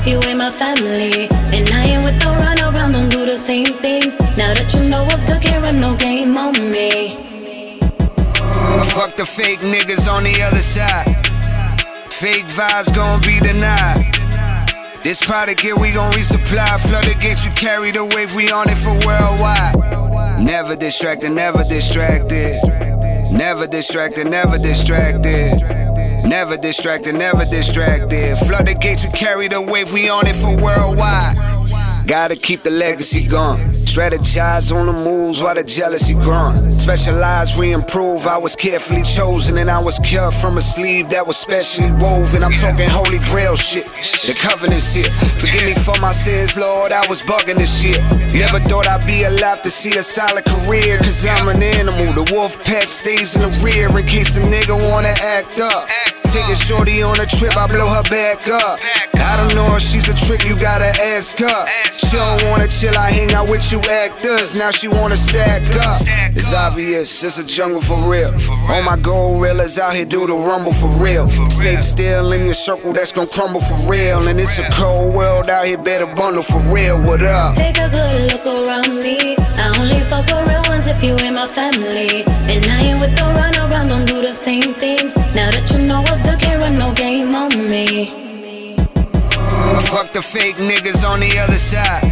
if you ain't my family. And I ain't with the run around, don't do the same things. Now that you know what's good, can't run no game on me. Fuck the fake niggas on the other side. Fake vibes gon' be denied. This product here we gon' resupply. Flood the gates, we carry the wave, we on it for worldwide. Never distracted, never distracted. Never distracted, never distracted. Never distracted, never distracted. Flood the gates, we carry the wave, we on it for worldwide. Gotta keep the legacy going. Strategize on the moves while the jealousy growing. Specialize, re-improve. I was carefully chosen and I was cut from a sleeve that was specially woven. I'm talking holy grail shit. The covenant's here. Forgive me for my sins, Lord. I was bugging this shit. Never thought I'd be alive to see a solid career. Cause I'm an animal. The wolf pack stays in the rear in case a nigga wanna act up. Take a shorty on a trip, I blow her back up. I don't know if she's a trick, you gotta ask her. She don't wanna chill, I hang out with you actors. Now she wanna stack up. It's obvious, it's a jungle for real. All my gorillas out here do the rumble for real. Stay still in your circle, that's gonna crumble for real. And it's a cold world out here, better bundle for real. What up? Take a good look around me. I only fuck with real ones if you ain't my family. Fake niggas on the other side.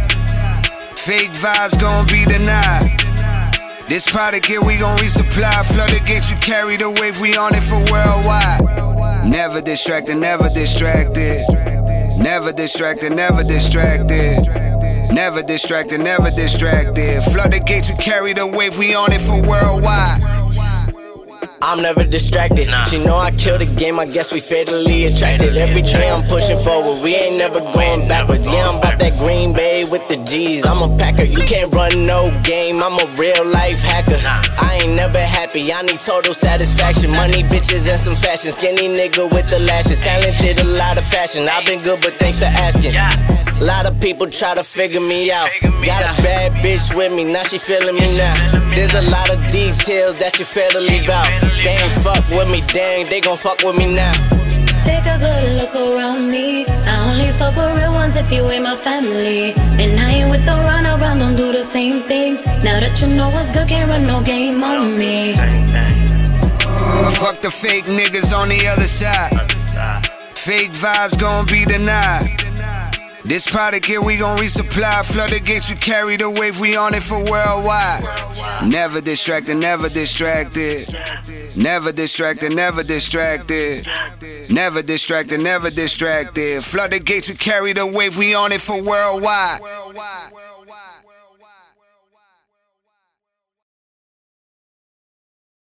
Fake vibes gon' be denied. This product here we gon' resupply. Flood the gates, we carry the wave, we on it for worldwide. Never distracted, never distracted. Never distracted, never distracted. Never distracted, never distracted. Flood the gates, we carry the wave, we on it for worldwide. I'm never distracted. She know I kill the game, I guess we fatally attracted. Every day I'm pushing forward, we ain't never going backwards. Yeah, I'm about that Green Bay with G's. I'm a packer, you can't run no game. I'm a real life hacker. I ain't never happy, I need total satisfaction. Money, bitches, and some fashion. Skinny nigga with the lashes. Talented, a lot of passion. I've been good, but thanks for asking. A lot of people try to figure me out. Got a bad bitch with me, now she feeling me now. There's a lot of details that you fail to leave out. They ain't fuck with me, dang, they gon' fuck with me now. Take a good look around me. Fuck with real ones if you ain't my family. And I ain't with the run around, don't do the same things. Now that you know what's good, can't run no game on me. Fuck the fake niggas on the other side. Fake vibes gon' be denied. This product here we gon' resupply. Flood the gates, we carry the wave, we on it for worldwide. Never distracted, never distracted. Never distracted, never distracted. Never distracted, never distracted. Flood the gates, we carry the wave, we on it for worldwide.